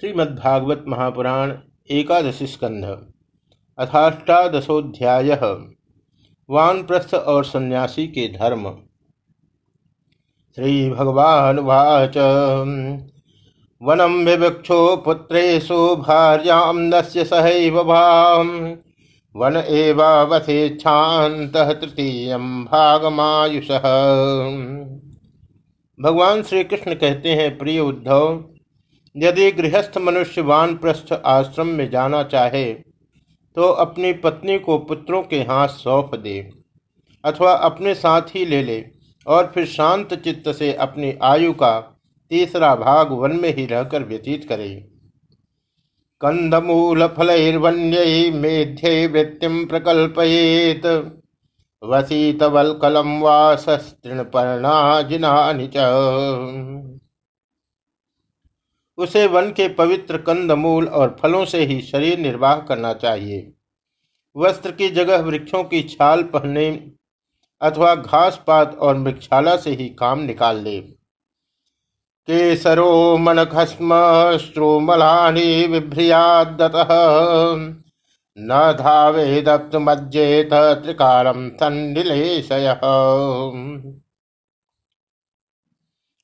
श्रीमद्भागवत महापुराण एकादशी स्कंध अथाष्टादशोध्याय वानप्रस्थ और सन्यासी के धर्म। श्री भगवान वाच। वनम विवक्षो पुत्रेशु भार्याम नस्य सहैव भाम। वन एवावथेच्छात तृतीय भागमायुष। भगवान श्री कृष्ण कहते हैं, प्रिय उद्धव यदि गृहस्थ मनुष्य वानप्रस्थ आश्रम में जाना चाहे तो अपनी पत्नी को पुत्रों के हाथ सौंप दे, अथवा अपने साथ ही ले ले और फिर शांत चित्त से अपनी आयु का तीसरा भाग वन में ही रहकर व्यतीत करे। कंदमूल फलैर्वन्य मेध्य वृत्तिम प्रकल्पयेत वसीत वलकलम वासस्तृणपर्णा जिनानि च। उसे वन के पवित्र कंदमूल और फलों से ही शरीर निर्वाह करना चाहिए। वस्त्र की जगह वृक्षों की छाल पहनने अथवा घास पात और मृक्षाला से ही काम निकाल ले। केसरो मन खस्म स्त्रोमलानी विभ्रियादत न धावे दप्त मज्जेत त्रिकारम संडिलेशय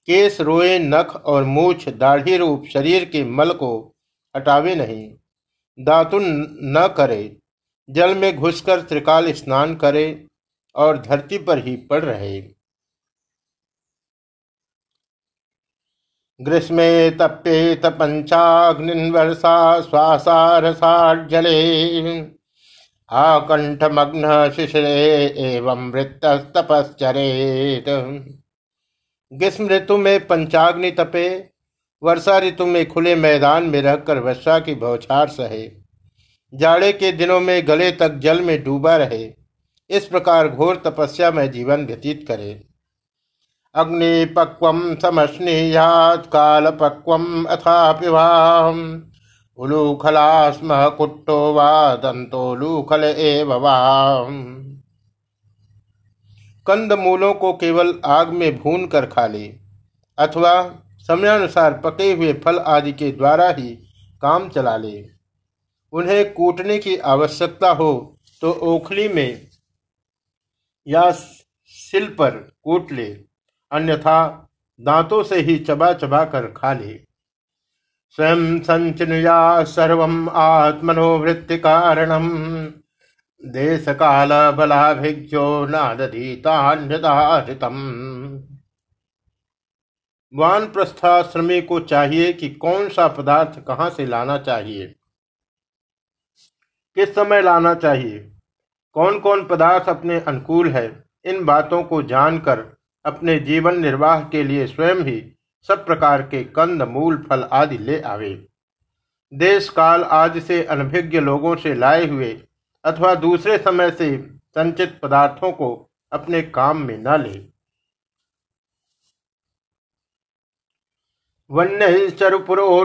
केस रोए, नख और मूछ दाढ़ी रूप शरीर के मल को हटावे नहीं। दातुन न करे, जल में घुसकर त्रिकाल स्नान करे और धरती पर ही पड़ रहे। ग्रीष्मे तप्येत पंचाग्निवर्षा श्वासारसाजले आकंठमग्न शिशिरे एवं वृत्त तपश्चरेत ग्रीष्म ऋतु में पंचाग्नि तपे, वर्षा ऋतु में खुले मैदान में रहकर वर्षा की बौछार सहे। जाड़े के दिनों में गले तक जल में डूबा रहे। इस प्रकार घोर तपस्या में जीवन व्यतीत करे। अग्नि पक्व समस्नेयात काल पक्व अथा उलूखला स्म कुट्टो वा दंतोलूखल एवं कंद मूलों को केवल आग में भून कर खा ले, अथवा समयानुसार पके हुए फल आदि के द्वारा ही काम चला ले। उन्हें कूटने की आवश्यकता हो तो ओखली में या सिल पर कूट ले, अन्यथा दांतों से ही चबा चबा कर खा ले। स्वयं संचिनुया सर्व आत्मनोवृत्ति कारणम। देश काल बलाभिज्ञो नादधीतान्यदाहृतम। वान प्रस्थाश्रमी को चाहिए कि कौन सा पदार्थ कहाँ से लाना चाहिए? किस समय लाना चाहिए? कौन कौन पदार्थ अपने अनुकूल है? इन बातों को जानकर, अपने जीवन निर्वाह के लिए स्वयं ही सब प्रकार के कंद, मूल, फल आदि ले आवे। देश काल आदि से अनभिज्ञ लोगों से लाए हुए अथवा दूसरे समय से संचित पदार्थों को अपने काम में न ले। वन्यचरुपुरोडाशये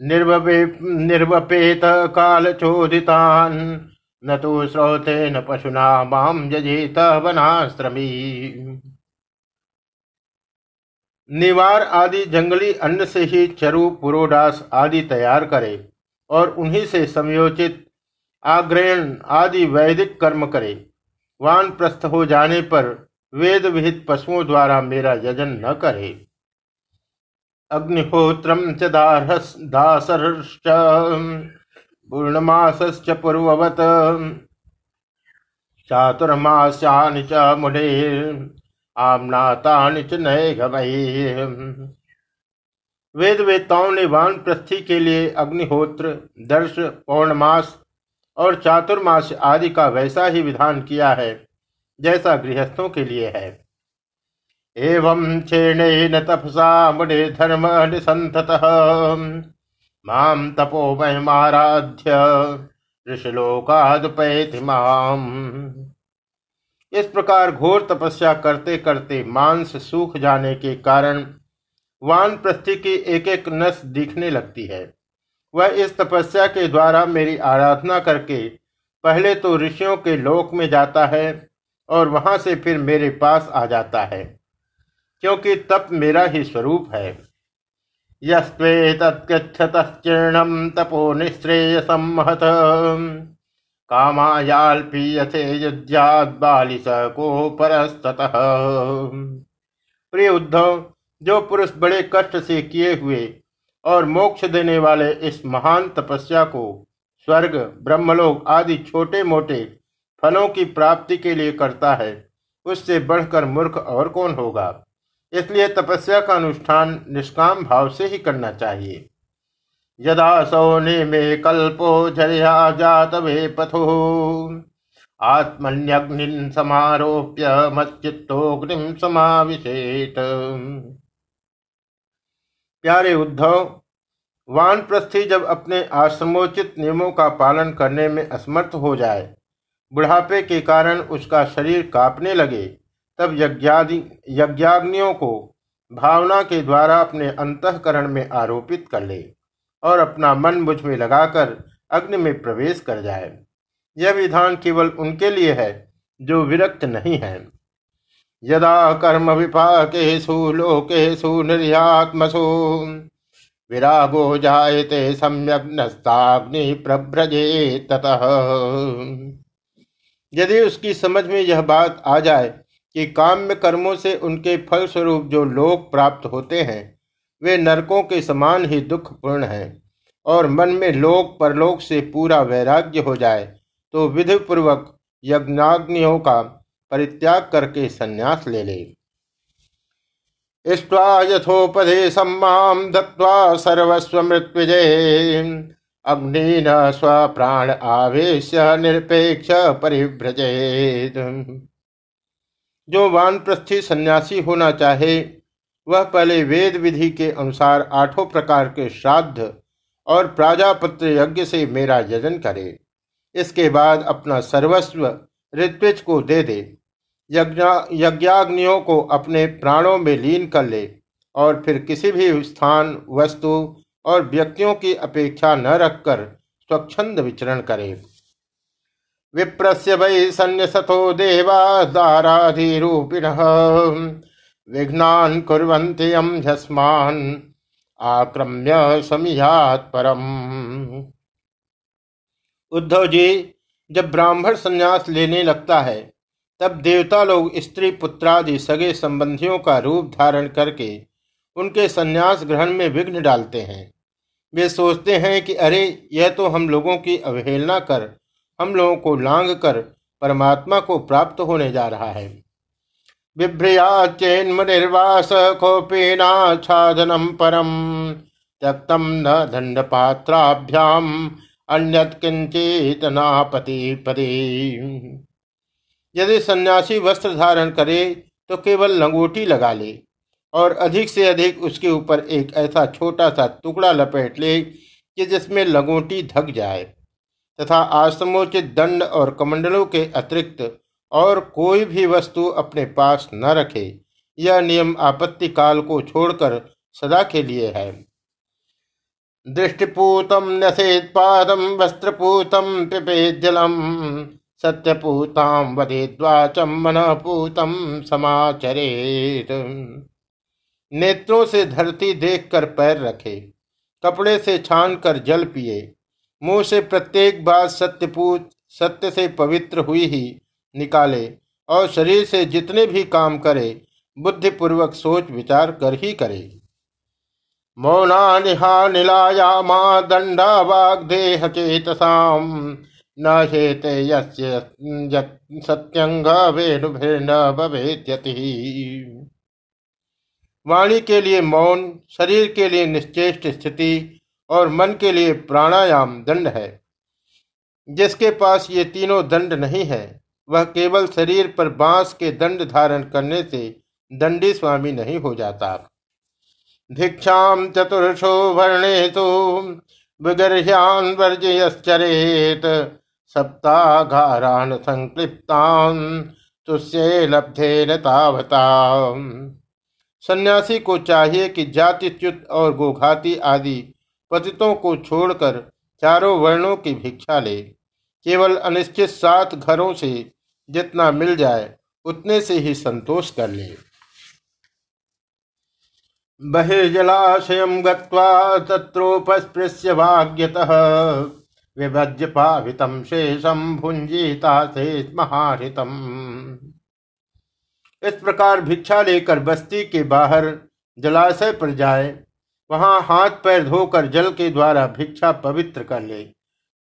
निर्वपेत काल चोदितान न तो श्रोते न पशुना माम जजेत वनाश्रमी। निवार आदि जंगली अन्न से ही चरु पुरोडास आदि तैयार करे और उन्हीं से समयोचित आग्रहण आदि वैदिक कर्म करे। वान प्रस्थ हो जाने पर वेद विहित पशुओं द्वारा मेरा यजन न करे। दासर्श्च, पूर्णमासश्च पूर्ववत चातुर्मास्यानि च मुने, आमनातानि च नए वेद वेताओं ने वान प्रस्थि के लिए अग्निहोत्र, दर्श, पौर्णमास और चातुर्मास आदि का वैसा ही विधान किया है, जैसा गृहस्थों के लिए है। एवं क्षीण तपसा मुनि धर्म माम तपो महिमाराध्य इस प्रकार घोर तपस्या करते करते मांस सूख जाने के कारण वान प्रस्थि की एक एक नस दिखने लगती है। वह इस तपस्या के द्वारा मेरी आराधना करके पहले तो ऋषियों के लोक में जाता है और वहाँ से फिर मेरे पास आ जाता है, क्योंकि तप मेरा ही स्वरूप है। यस्त्वेतत्कृच्छतश्चीर्णं तपो निःश्रेयसं महत। कामायाल्पीयसे युद्ध्याद्बालिस को परस्ततः प्रिय उद्धव, जो पुरुष बड़े कष्ट से किए हुए और मोक्ष देने वाले इस महान तपस्या को स्वर्ग, ब्रह्मलोक आदि छोटे मोटे फलों की प्राप्ति के लिए करता है। उससे बढ़कर मूर्ख और कौन होगा? इसलिए तपस्या का अनुष्ठान निष्काम भाव से ही करना चाहिए। यदा सौने में कल्पो झरिया जात वे पथो। आत्मन्यग्नि समारोप्य मच्चित्तोग्निम समाविशेत। प्यारे उद्धव, वानप्रस्थी जब अपने आश्रमोचित नियमों का पालन करने में असमर्थ हो जाए, बुढ़ापे के कारण उसका शरीर कांपने लगे, तब यज्ञादि, यज्ञाग्नियों को भावना के द्वारा अपने अंतकरण में आरोपित कर ले और अपना मन मुझमें लगाकर अग्नि में प्रवेश कर जाए। यह विधान केवल उनके लिए है जो विरक्त नहीं है। यदा कर्म विपाकेशु लोकेशु निर्यात्मसु। विरागो जायते सम्यक नस्ताग्नि प्रभ्रजे ततः यदि उसकी समझ में यह बात आ जाए कि काम्य कर्मों से उनके फल स्वरूप जो लोक प्राप्त होते हैं, वे नरकों के समान ही दुखपूर्ण हैं, और मन में लोक परलोक से पूरा वैराग्य हो जाए तो विधिपूर्वक यज्ञाग्नियों का परित्याग करके संन्यास ले ले। इष्ट्वा यथोपदेशम दत्वा सर्वस्व मृत्युजय अग्नि न स्वप्राण आवेश निरपेक्ष परिभ्रजेत जो वानप्रस्थी सन्यासी होना चाहे, वह पहले वेद विधि के अनुसार आठों प्रकार के श्राद्ध और प्राजापत्र यज्ञ से मेरा यजन करे। इसके बाद अपना सर्वस्व ऋत्विज को दे दे। यज्ञाग्नियों को अपने प्राणों में लीन कर ले और फिर किसी भी स्थान, वस्तु और व्यक्तियों की अपेक्षा न रखकर स्वच्छंद विचरण करे। विप्रस्य वै सन्यसतो देवा दाराधिरूपिण। विघ्नान झस्मान आक्रम्य समियात परम। उद्धव जी, जब ब्राह्मण संन्यास लेने लगता है तब देवता लोग स्त्री पुत्रादि सगे संबंधियों का रूप धारण करके उनके संन्यास ग्रहण में विघ्न डालते हैं। वे सोचते हैं कि अरे, यह तो हम लोगों की अवहेलना कर, हम लोगों को लांग कर परमात्मा को प्राप्त होने जा रहा है। बिभ्रिया चेन्म निर्वास खोपेनाच्छादनम परम, त्यक्तम न दंड पात्राभ्याम अन्यत किंचित नापति पदे। यदि सन्यासी वस्त्र धारण करे तो केवल लंगोटी लगा ले, और अधिक से अधिक उसके ऊपर एक ऐसा छोटा सा टुकड़ा लपेट ले कि जिसमें लंगोटी धक जाए, तथा आश्रमोचित दंड और कमंडलों के अतिरिक्त और कोई भी वस्तु अपने पास न रखे। यह नियम आपत्ति काल को छोड़कर सदा के लिए है। दृष्टिपूतम नसेत पादम वस्त्रपूतम पिपेत जलम सत्यपूताम वदेद्वाचम मनपूतम समाचरेत। नेत्रों से धरती देखकर पैर रखे, कपड़े से छान कर जल पिए, मुँह से प्रत्येक बात सत्यपूत, सत्य से पवित्र हुई ही निकाले, और शरीर से जितने भी काम करे, बुद्धिपूर्वक सोच विचार कर ही करे। मौना निहा निलाया माँ दंडा वाग वाग्देह चेतसाम न हेते सत्यंग भवेत्यति वाणी के लिए मौन, शरीर के लिए निश्चेष्ट स्थिति और मन के लिए प्राणायाम दंड है। जिसके पास ये तीनों दंड नहीं है, वह केवल शरीर पर बाँस के दंड धारण करने से दंडी स्वामी नहीं हो जाता। भिक्षाम चतुर्षो वर्णेशु विगर्ह्यान वर्जयश्चरेत। सप्ताघारान संक्लिप्तान तुष्य लब्धे तावता सन्यासी को चाहिए कि जातिच्युत और गोघाती आदि पतितों को छोड़कर चारों वर्णों की भिक्षा ले। केवल अनिश्चित सात घरों से जितना मिल जाए, उतने से ही संतोष कर ले। बहिर्जलाशय गत्वा भाग्यतः विभज्य पावितम शेषम भुंजीता से महारितम। इस प्रकार भिक्षा लेकर बस्ती के बाहर जलाशय पर जाए, वहाँ हाथ पैर धोकर जल के द्वारा भिक्षा पवित्र कर ले।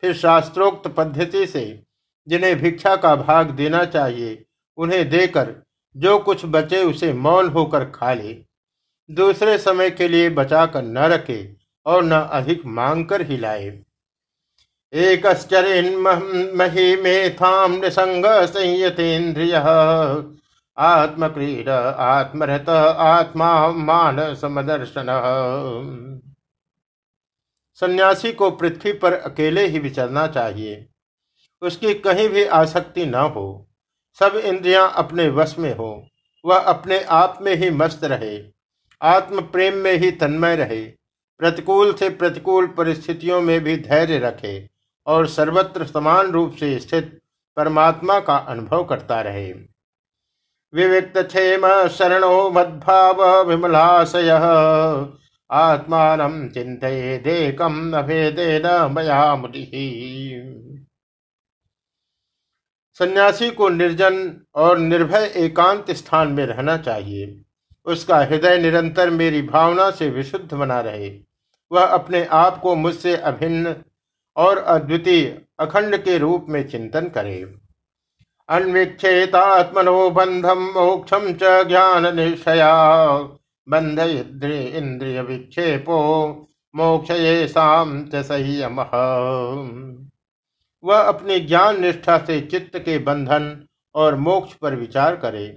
फिर शास्त्रोक्त पद्धति से जिन्हें भिक्षा का भाग देना चाहिए, उन्हें देकर जो कुछ बचे उसे मौन होकर खा ले। दूसरे समय के लिए बचाकर न रखे और न अधिक मांग कर ही लाए एक मही मेथाम निसंग संयतेन्द्रिय आत्मक्रीड आत्मरत आत्मा मान समदर्शन। सन्यासी को पृथ्वी पर अकेले ही विचरना चाहिए। उसकी कहीं भी आसक्ति न हो। सब इंद्रियाँ अपने वश में हो। वह अपने आप में ही मस्त रहे। आत्म प्रेम में ही तन्मय रहे। प्रतिकूल से प्रतिकूल परिस्थितियों में भी धैर्य रखे। और सर्वत्र समान रूप से स्थित परमात्मा का अनुभव करता रहे। विविक्त क्षेम शरणो मद्भाव विमलाशय। आत्मान चिंतेकम अभेदेन मया मुनि। सन्यासी को निर्जन और निर्भय एकांत स्थान में रहना चाहिए। उसका हृदय निरंतर मेरी भावना से विशुद्ध बना रहे। वह अपने आप को मुझसे अभिन्न और अद्वितीय अखंड के रूप में चिंतन करे। अन्विक्षेतात्मनो बंधम मोक्षम च ज्ञान निश्चया बंध इंद्रिय विक्षेपो मोक्ष ये शाम संयम। वह अपनी ज्ञान निष्ठा से चित्त के बंधन और मोक्ष पर विचार करे,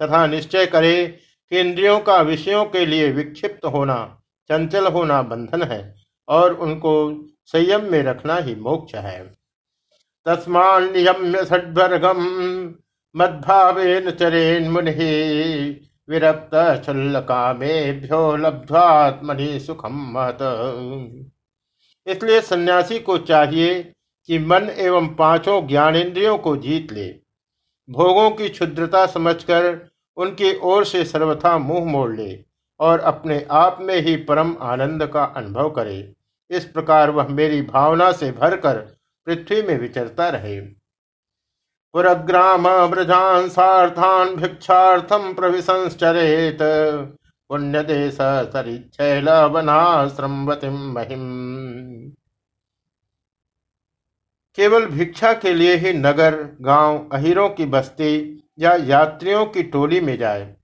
तथा निश्चय करे कि इंद्रियों का विषयों के लिए विक्षिप्त होना, चंचल होना बंधन है, और उनको संयम में रखना ही मोक्ष है। तस्मान्यम्य षड्वर्गम मद्भावेन चरेन मुनि विरक्त कामेभ्यो लब्ध्वात्मनि सुखम महत इसलिए सन्यासी को चाहिए कि मन एवं पाँचों ज्ञानेन्द्रियों को जीत ले। भोगों की क्षुद्रता समझकर उनकी ओर से सर्वथा मुँह मोड़ ले और अपने आप में ही परम आनंद का अनुभव करे। इस प्रकार वह मेरी भावना से भरकर पृथ्वी में विचरता रहे। पुरग्राम ब्रजांसार्थान भिक्षार्थम प्रविशंश्चरेत। पुण्य देश सरिच्छैल वनाश्रमवतिम महिम केवल भिक्षा के लिए ही नगर, गाँव, अहिरों की बस्ती या यात्रियों की टोली में जाए।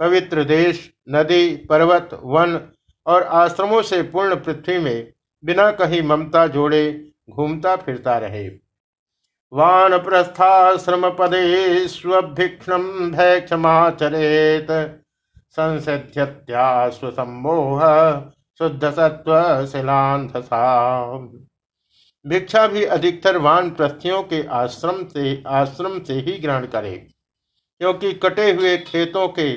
पवित्र देश, नदी, पर्वत, वन और आश्रमों से पूर्ण पृथ्वी में बिना कहीं ममता जोड़े घूमता फिरता रहे। वान प्रस्थाश्रम पदे स्वभिक्षम भय क्षमाचरेत शुद्ध सत्व भिक्षा भी अधिकतर वान प्रस्थियों के आश्रम से आश्रम से ही ग्रहण करे, क्योंकि कटे हुए खेतों के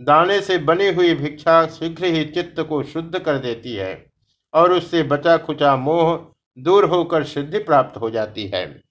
दाने से बनी हुई भिक्षा शीघ्र ही चित्त को शुद्ध कर देती है। और उससे बचा खुचा मोह दूर होकर सिद्धि प्राप्त हो जाती है।